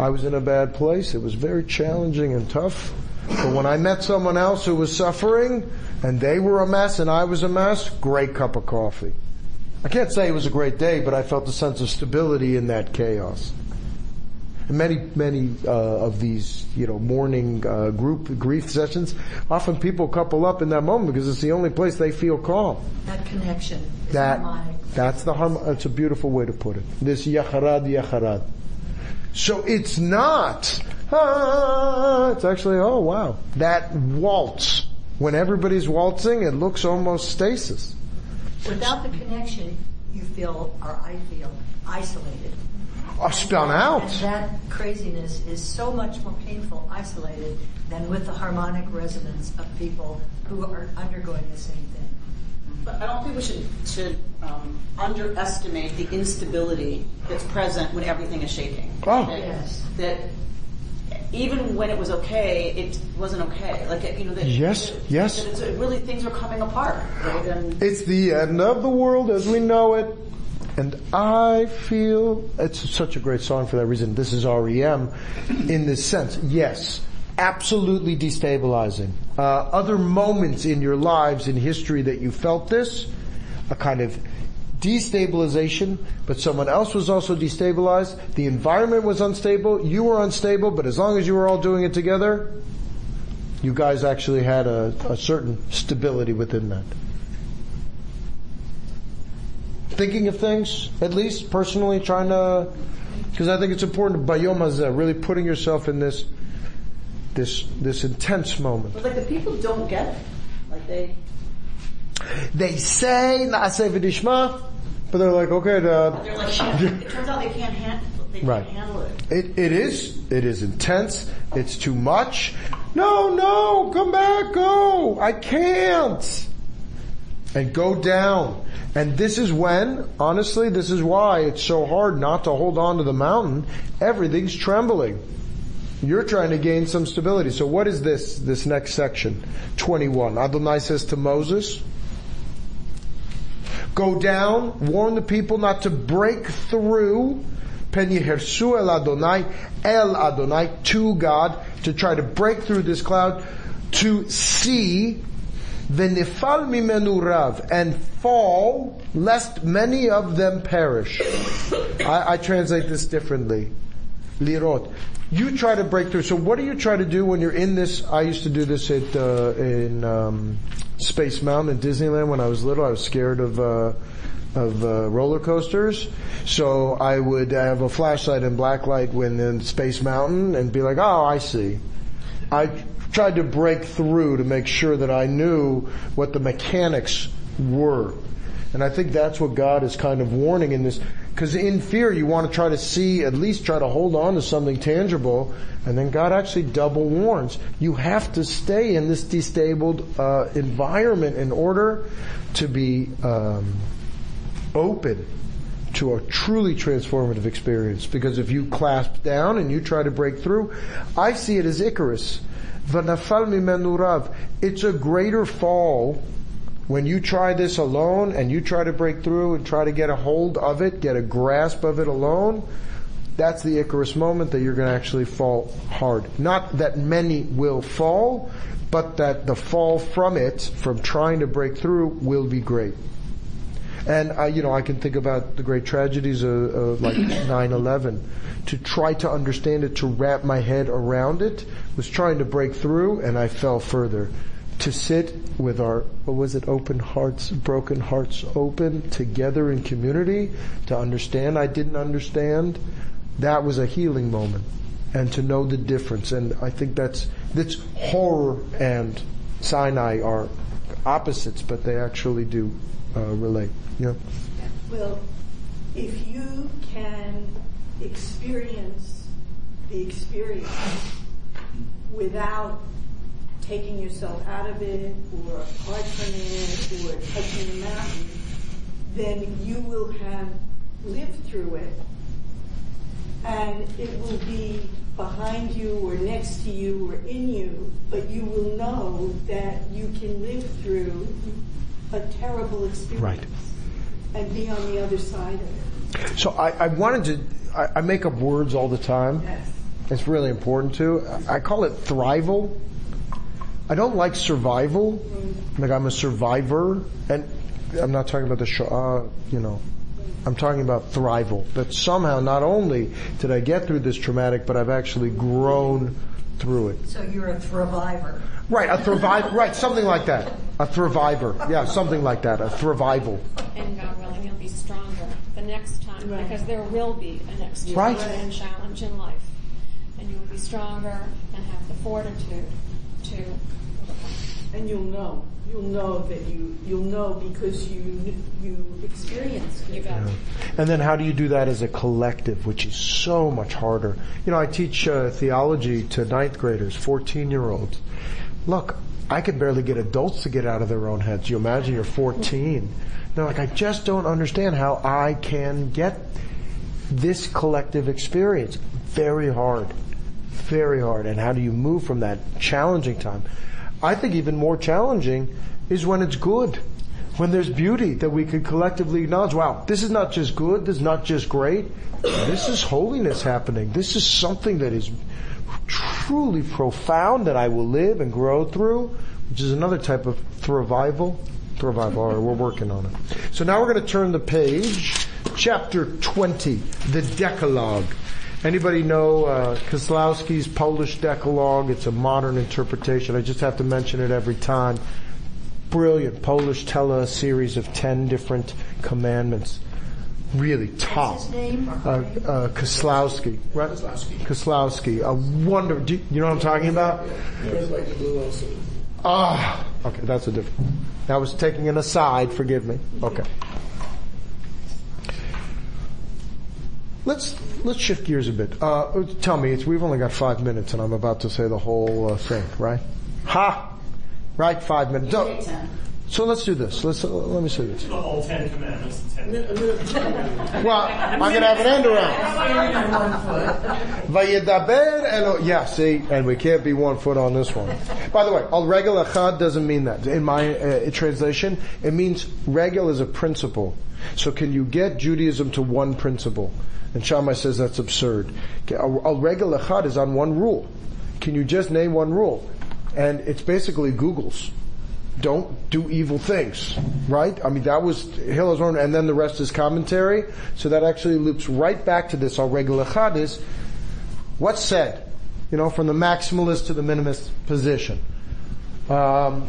I was in a bad place. It was very challenging and tough. But when I met someone else who was suffering and they were a mess and I was a mess, great cup of coffee. I can't say it was a great day, but I felt a sense of stability in that chaos. And many, many uh, of these, you know, mourning uh, group grief sessions, often people couple up in that moment because it's the only place they feel calm. That connection. that harmonic. that's the harm. It's a beautiful way to put it. This yacharad yacharad. So it's not. Ah, it's actually oh wow that waltz. When everybody's waltzing, it looks almost stasis. Without the connection, you feel, or I feel, isolated. Oh, spun out. And that craziness is so much more painful isolated than with the harmonic resonance of people who are undergoing the same thing. But I don't think we should should um, underestimate the instability that's present when everything is shaking. Oh. That, Yes. that even when it was okay, it wasn't okay. Like you know that. Yes, that- yes. It's, uh, really, things are coming apart. Right? And It's the end of the world as we know it. And I feel, it's such a great song for that reason. This is REM in this sense. Yes, absolutely destabilizing. Uh, other moments in your lives in history that you felt this, a kind of destabilization, but someone else was also destabilized. The environment was unstable. You were unstable, but as long as you were all doing it together, you guys actually had a, a certain stability within that. Thinking of things, at least personally, trying to, because I think it's important. Bayom Hazeh, really putting yourself in this, this, this intense moment. but like the people don't get it. Like they. They say Naaseh v'nishma, but they're like, okay, Dad. They're like, shit. it turns out they can't handle. They Right. handle it. It, it is, it is intense. It's too much. No, no, come back, go. I can't. And go down. And this is when, honestly, this is why it's so hard not to hold on to the mountain. Everything's trembling. You're trying to gain some stability. So what is this, this next section? 21. Adonai says to Moses, Go down, warn the people not to break through Pen Yehersu El Adonai, El Adonai, to God, to try to break through this cloud, to see Venifal mimenu rav, and fall, lest many of them perish. I, I translate this differently. Lirot. You try to break through. So what do you try to do when you're in this? I used to do this at, uh, in, um, Space Mountain at Disneyland when I was little. I was scared of, uh, of uh, roller coasters. So I would have a flashlight and black light when in Space Mountain and be like, oh, I see. I tried to break through to make sure that I knew what the mechanics were. And I think that's what God is kind of warning in this. Because in fear, you want to try to see, at least try to hold on to something tangible, and then God actually double warns. You have to stay in this destabled uh, environment in order to be um, open to a truly transformative experience. Because if you clasp down and you try to break through, I see it as Icarus. It's a greater fall when you try this alone and you try to break through and try to get a hold of it, get a grasp of it alone, that's the Icarus moment that you're going to actually fall hard. Not that many will fall, but that the fall from it, from trying to break through, will be great. And I, you know, I can think about the great tragedies of, of like 9/11. To try to understand it, to wrap my head around it, was trying to break through, and I fell further. To sit with our, what was it, open hearts, broken hearts open together in community, to understand I didn't understand, that was a healing moment. And to know the difference. And I think that's, that's horror and Sinai are opposites, but they actually do uh, relate. Yeah. Well, if you can experience the experience without taking yourself out of it or apart from it or touching the mountain, then you will have lived through it and it will be behind you or next to you or in you, but you will know that you can live through a terrible experience Right. and be on the other side of it. So I, I wanted to, I, I make up words all the time. Yes. It's really important to. I call it thrival. I don't like survival. Like I'm a survivor, and I'm not talking about the show. Uh, you know, I'm talking about thrival. That somehow not only did I get through this traumatic, but I've actually grown through it. So you're a thriviver. Right, a thrive. right, something like that. A thriviver. Yeah, something like that. A thrival. and God willing, you'll be stronger the next time Right. because there will be a next Right. and challenge in life, and you will be stronger and have the fortitude to. And you'll know. You'll know that you, you'll know because you, you experienced You it. got. And then how do you do that as a collective, which is so much harder? You know, I teach uh, theology to ninth graders, 14 year olds. Look, I can barely get adults to get out of their own heads. You imagine you're 14. They're like, I just don't understand how I can get this collective experience. Very hard. Very hard. And how do you move from that challenging time? I think even more challenging is when it's good. When there's beauty that we could collectively acknowledge, wow, this is not just good, this is not just great, this is holiness happening. This is something that is truly profound that I will live and grow through, which is another type of thrival. Thrival, all right, we're working on it. So now we're going to turn the page. Chapter 20, the Decalogue. Anybody know uh, Kozlowski's Polish Decalogue? It's a modern interpretation. I just have to mention it every time. Brilliant Polish tele series of 10 different commandments. Really top. What's his name? Uh, uh, Koslowski, right? Koslowski. A wonder. Do you, you know what I'm talking about? Ah, okay, that's a different. I was taking an aside. Forgive me. Okay. Let's let's shift gears a bit. Uh, tell me, it's, we've only got five minutes, and I'm about to say the whole uh, thing, right? Ha! Right, five minutes. You Don't- So let's do this. Let's uh, let me see this. The whole Ten Commandments. Ten Commandments. Well, I'm gonna have an end around. Vayedaber Elo. Yeah, see, and we can't be one foot on this one. By the way, al regel achad doesn't mean that. In my uh, translation, it means regel is a principle. So can you get Judaism to one principle? And Shammai says that's absurd. Al regel achad is on one rule. Can you just name one rule? And it's basically Google's don't do evil things, right? I mean, that was Hillel's own, and then the rest is commentary. So that actually loops right back to this al regel achad is what's said, you know, from the maximalist to the minimalist position. Um,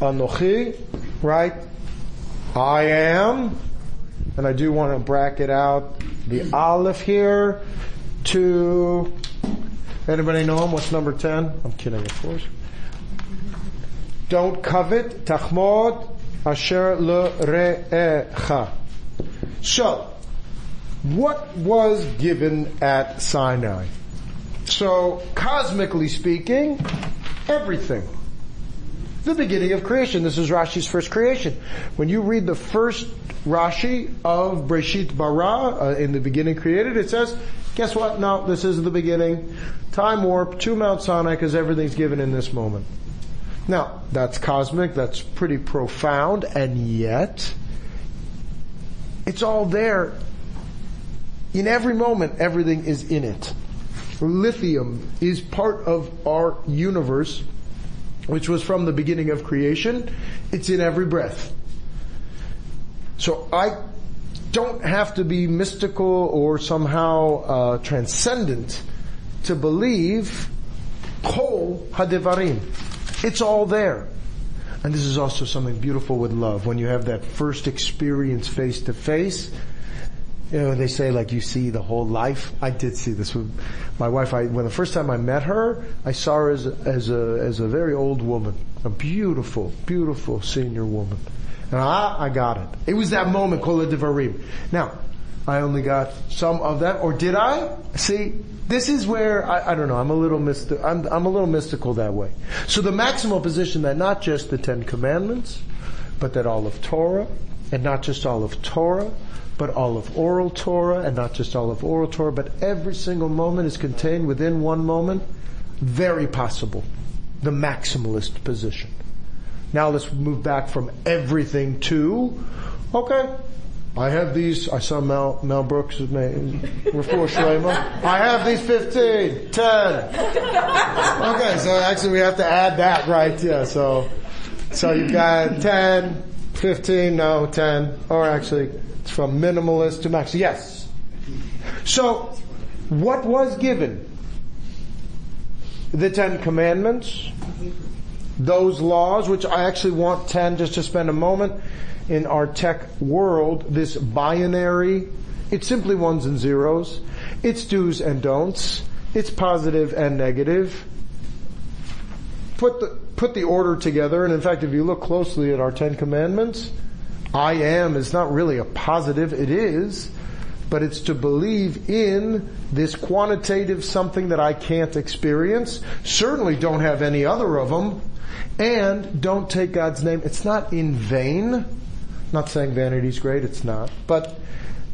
Anochi, right? I am, and I do want to bracket out the aleph here to, anybody know him? What's number 10? I'm kidding, of course. Don't covet, tachmod, asher le re'echa. So, what was given at Sinai? So, cosmically speaking, everything. The beginning of creation. This is Rashi's first creation. When you read the first Rashi of Breshit Bara, uh, in the beginning created, it says, guess what? No, this is the beginning. Time warp to Mount Sinai because everything's given in this moment. Now, that's cosmic, that's pretty profound, and yet, it's all there. In every moment, everything is in it. Lithium is part of our universe, which was from the beginning of creation. It's in every breath. So I don't have to be mystical or somehow uh, transcendent to believe kol hadevarim. It's all there. And this is also something beautiful with love. When you have that first experience face to face, you know, they say like you see the whole life. I did see this with my wife. I, when the first time I met her, I saw her as, as a, as a very old woman. A beautiful, beautiful senior woman. And I, I got it. It was that moment, Kol Devarim. Now, I only got some of that, or did I? See, this is where I, I don't know. I'm a little mystical. I'm, I'm a little mystical that way. So the maximal position that not just the Ten Commandments, but that all of Torah, and not just all of Torah, but all of oral Torah, and not just all of oral Torah, but every single moment is contained within one moment. Very possible. The maximalist position. Now let's move back from everything to, okay, I have these, I saw Mel, Mel Brooks' name, Refuah Shlema. I have these 15, 10. Okay, so actually we have to add that, right? Yeah, so, so you've got 10, 15, no, 10, or actually it's from minimalist to max. Yes. So, what was given? The Ten Commandments, those laws, which I actually want 10 just to spend a moment in our tech world, this binary, it's simply ones and zeros. It's do's and don'ts. It's positive and negative. Put the, put the order together, and in fact, if you look closely at our Ten Commandments, I am is not really a positive, it is, but it's to believe in this quantitative something that I can't experience. Certainly don't have any other of them. And don't take God's name. It's not in vain. Not saying vanity is great, it's not. But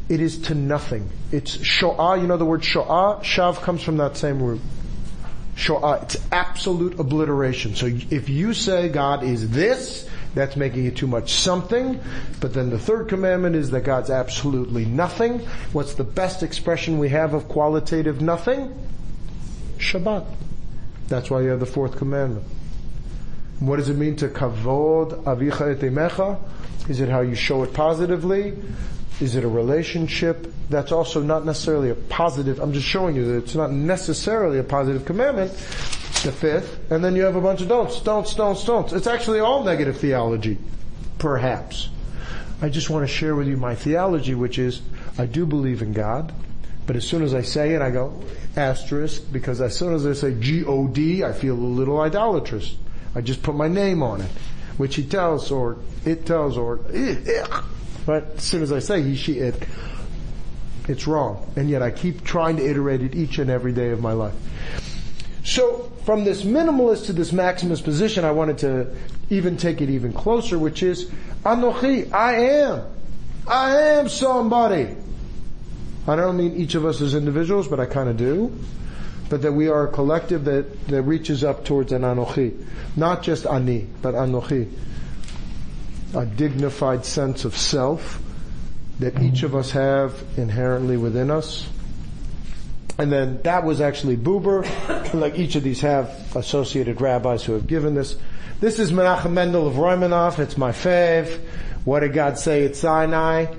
it is to nothing. It's sho'ah, you know the word sho'ah? Shav comes from that same root. Sho'ah, uh, it's absolute obliteration. So if you say God is this, that's making it too much something. But then the third commandment is that God's absolutely nothing. What's the best expression we have of qualitative nothing? Shabbat. That's why you have the fourth commandment. What does it mean to kavod avicha etemecha? Is it how you show it positively? Is it a relationship? That's also not necessarily a positive. I'm just showing you that it's not necessarily a positive commandment. The fifth, and then you have a bunch of don'ts, don'ts, don'ts, don'ts. It's actually all negative theology, perhaps. I just want to share with you my theology, which is I do believe in God, but as soon as I say it, I go asterisk because as soon as I say G-O-D, I feel a little idolatrous. I just put my name on it, which he tells or it tells or eh, eh, but as soon as I say he, she, it, it's wrong. And yet I keep trying to iterate it each and every day of my life. So from this minimalist to this maximalist position, I wanted to even take it even closer, which is Anochi, I am. I am somebody. I don't mean each of us as individuals, but I kind of do. But that we are a collective that, that reaches up towards an Anochi. Not just Ani, but Anochi. A dignified sense of self that each of us have inherently within us. And then that was actually Buber. like each of these have associated rabbis who have given this. This is Menachem Mendel of Rymanov. It's my fave. What did God say at Sinai?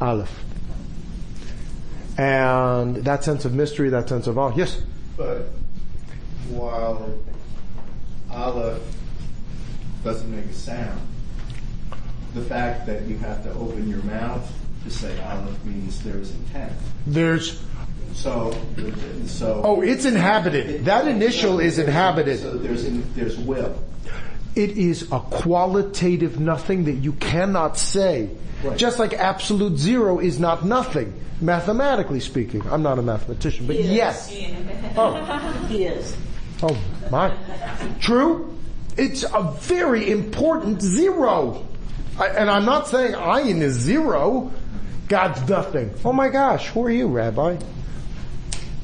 Aleph. And that sense of mystery, that sense of awe. Yes? But while Aleph doesn't make a sound, the fact that you have to open your mouth to say Aleph means there's intent. There's So, so. Oh, it's inhabited. That initial is inhabited. So there's, there's will. It is a qualitative nothing that you cannot say. Right. Just like absolute zero is not nothing, mathematically speaking. I'm not a mathematician, but yes. Oh, He is. Oh. oh my. True? It's a very important zero. I, and I'm not saying ayin is zero. God's nothing. Oh my gosh, who are you, Rabbi?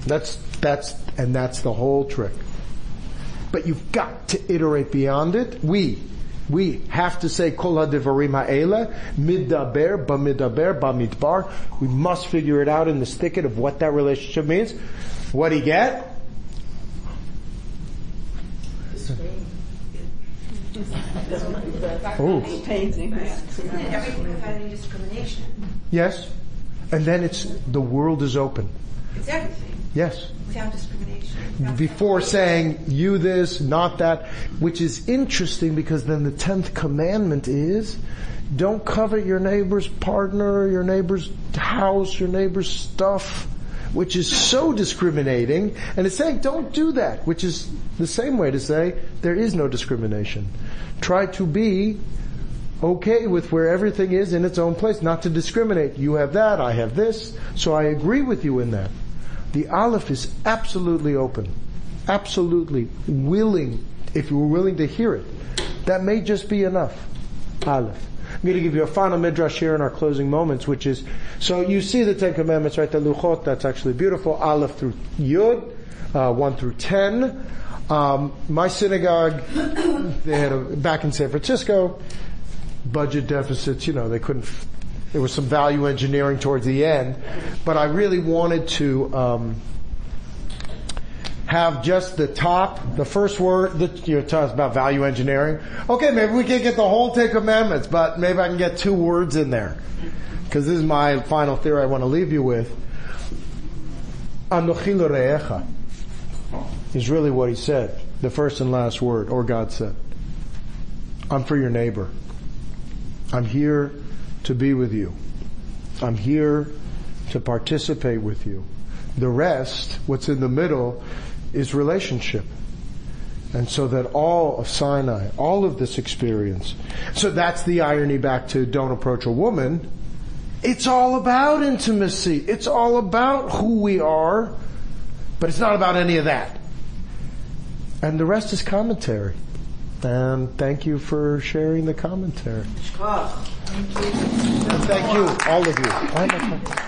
That's, that's, and that's the whole trick. But you've got to iterate beyond it. We, we have to say kol hadivarim ha'ele, midaber, bamidaber, bamidbar. We must figure it out in the thicket of what that relationship means. What do you get? Oh. Everything without any discrimination. Yes. And then it's, the world is open. It's everything Yes. without discrimination. without- Before saying you this, not that, which is interesting because then the tenth commandment is, don't covet your neighbor's partner, your neighbor's house, your neighbor's stuff, which is so discriminating. And it's saying don't do that, which is the same way to say there is no discrimination. Try to be okay with where everything is in its own place, not to discriminate. You have that, I have this, so I agree with you in that. The Aleph is absolutely open, absolutely willing, if you were willing to hear it. That may just be enough. Aleph. I'm going to give you a final midrash here in our closing moments, which is, so you see the Ten Commandments, right? The Luchot, that's actually beautiful. Aleph through Yud, uh, 1 through 10. Um, my synagogue, they had a, back in San Francisco, budget deficits, you know, they couldn't, there was some value engineering towards the end, but I really wanted to, um, have just the top, the first word, the, you know, tell us about value engineering. Okay, maybe we can't get the whole Ten Commandments, but maybe I can get two words in there. Cause this is my final theory I want to leave you with. Is really what he said. The first and last word, or God said. I'm for your neighbor. I'm here to be with you. I'm here to participate with you. The rest, what's in the middle, is relationship. And so that all of Sinai, all of this experience, so that's the irony back to don't approach a woman. It's all about intimacy. It's all about who we are, but it's not about any of that. And the rest is commentary. And thank you for sharing the commentary. And thank you, all of you.